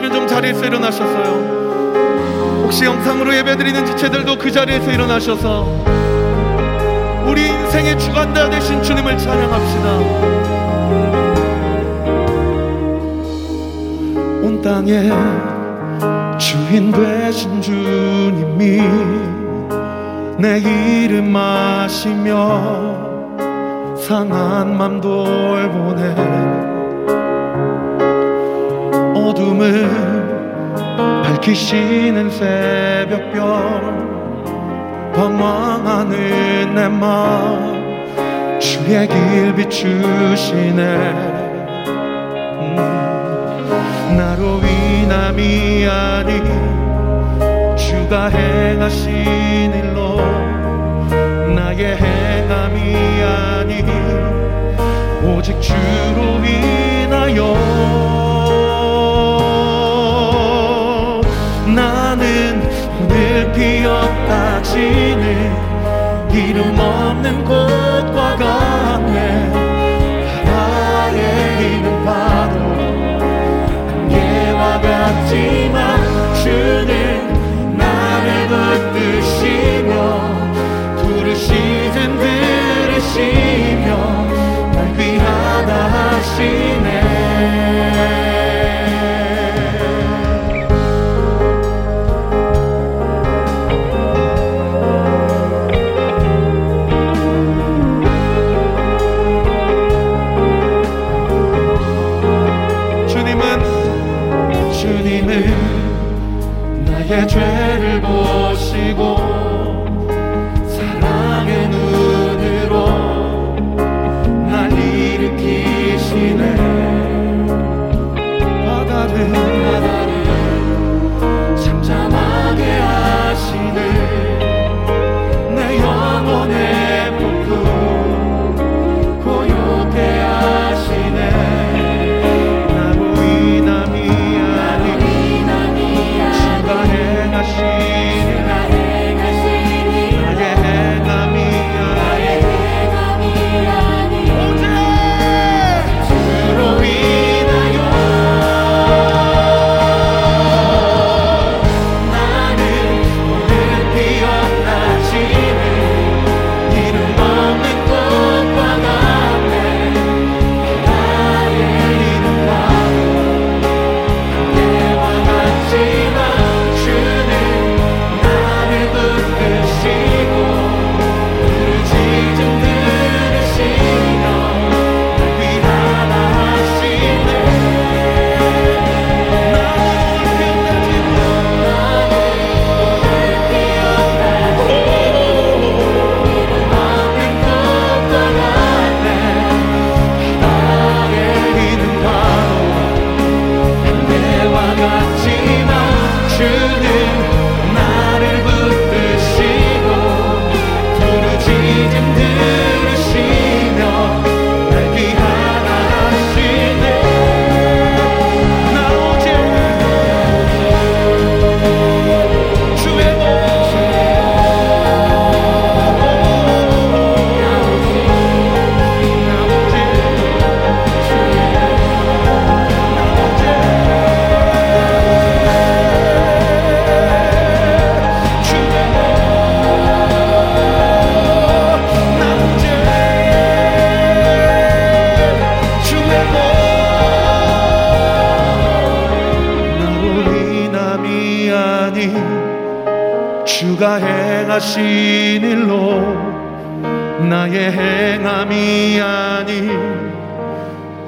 계시면 좀 자리에서 일어나셨어요. 혹시 영상으로 예배드리는 지체들도 그 자리에서 일어나셔서 우리 인생의 주관자 되신 주님을 찬양합시다. 온 땅에 주인 되신 주님이 내 이름 마시며 상한 맘 돌보네 어둠을 밝히시는 새벽별 방황하는 내 마음 주의 길 비추시네. 음, 나로 인함이 아니 주가 행하신 일로 나의 행함이 아니 오직 주로 인하여 能过关。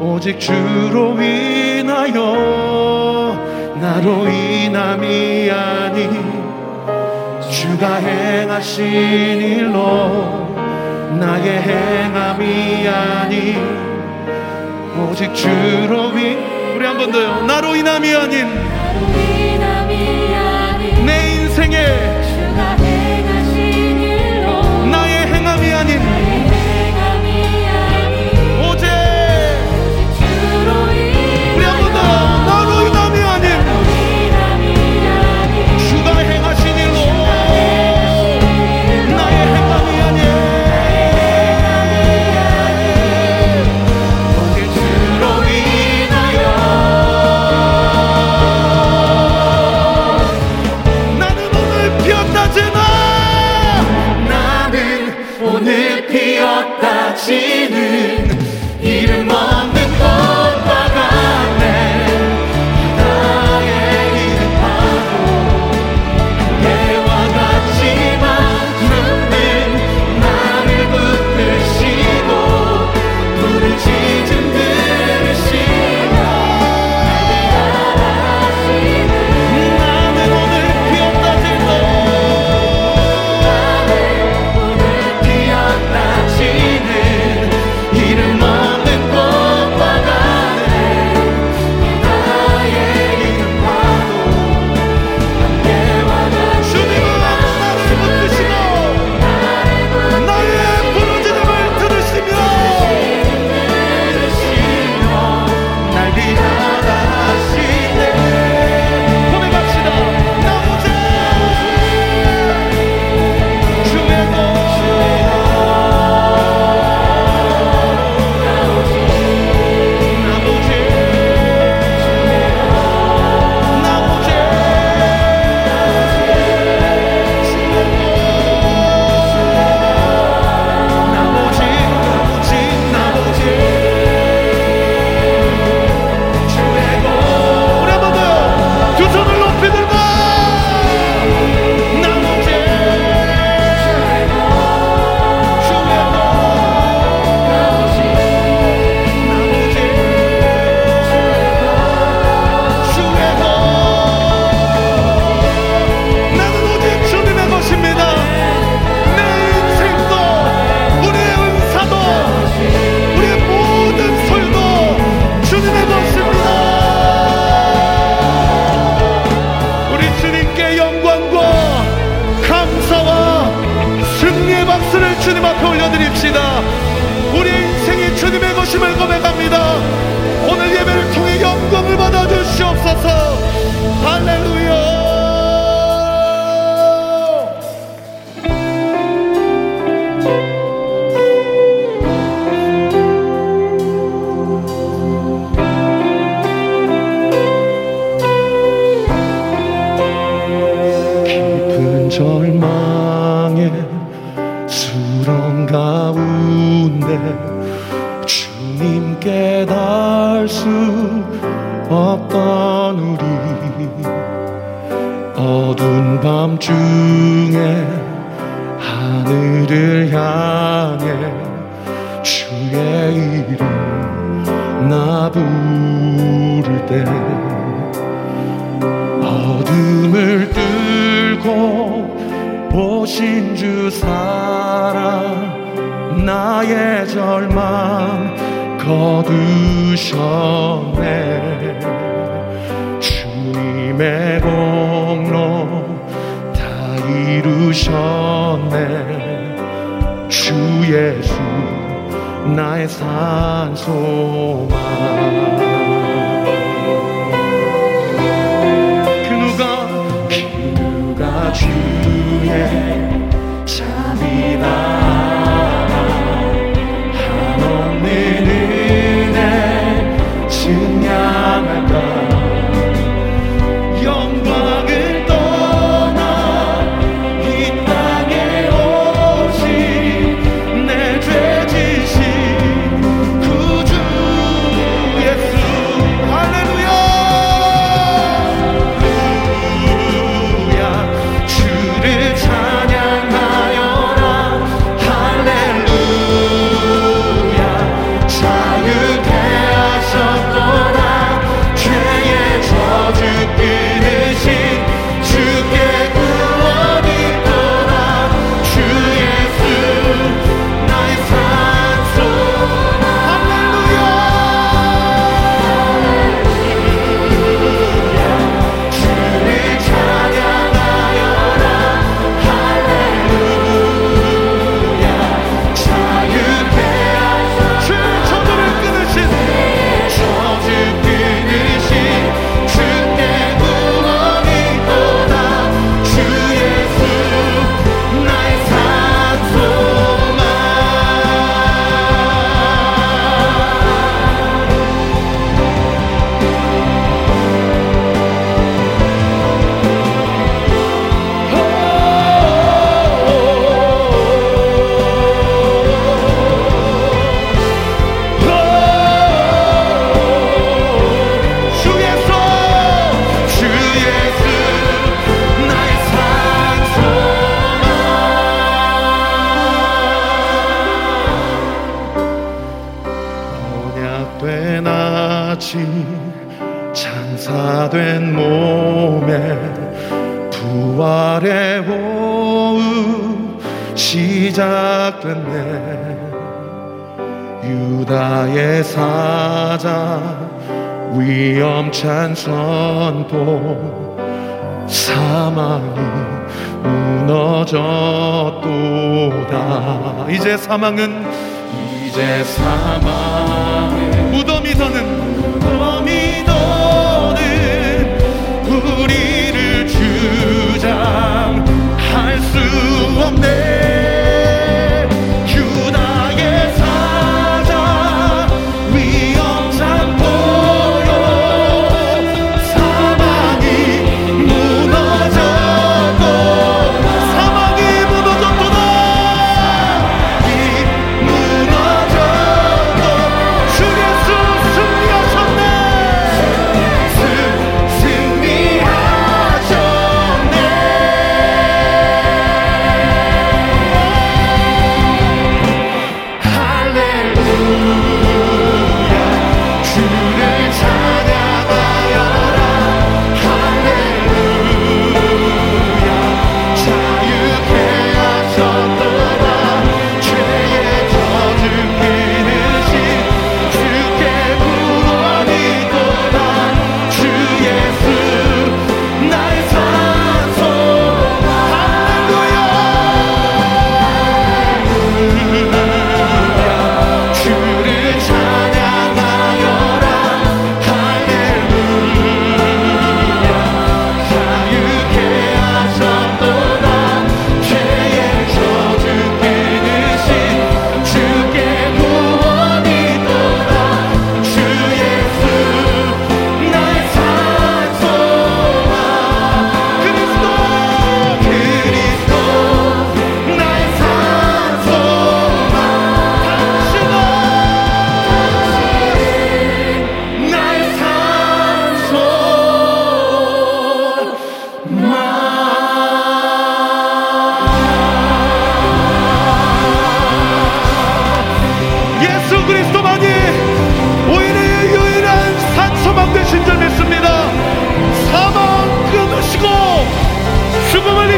오직 주로 인하여 나로 인함이 아니 주가 행하신 일로 나의 행함이 아니 오직 주로 인 우리 한 번 더요. 나로 인함이 아닌 내 인생에 지는 주님 앞에 올려드립시다. 우리 인생이 주님의 것임을 고백합니다. 오늘 예배를 통해 영광을 받아 주시옵소서. 할렐루야. 절망 부를 때 어둠을 뚫고 보신 주 사랑 나의 절망 거두셨네. 주님의 공로 다 이루셨네. 주 예수. 나의 산소만. 그 누가 그 누가 주의 참이라 나 된 몸에 부활의 오후 시작됐네. 유다의 사자 위험찬 선포 사망이 무너졌도다. 이제 사망은 이제 사망.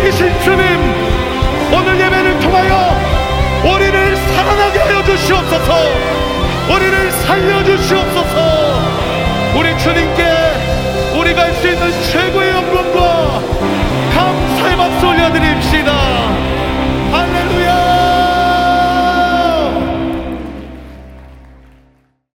살아계신 주님 오늘 예배를 통하여 우리를 살아나게 하여 주시옵소서. 우리를 살려주시옵소서. 우리 주님께 우리가 할 수 있는 최고의 영광과 감사의 박수 올려드립시다.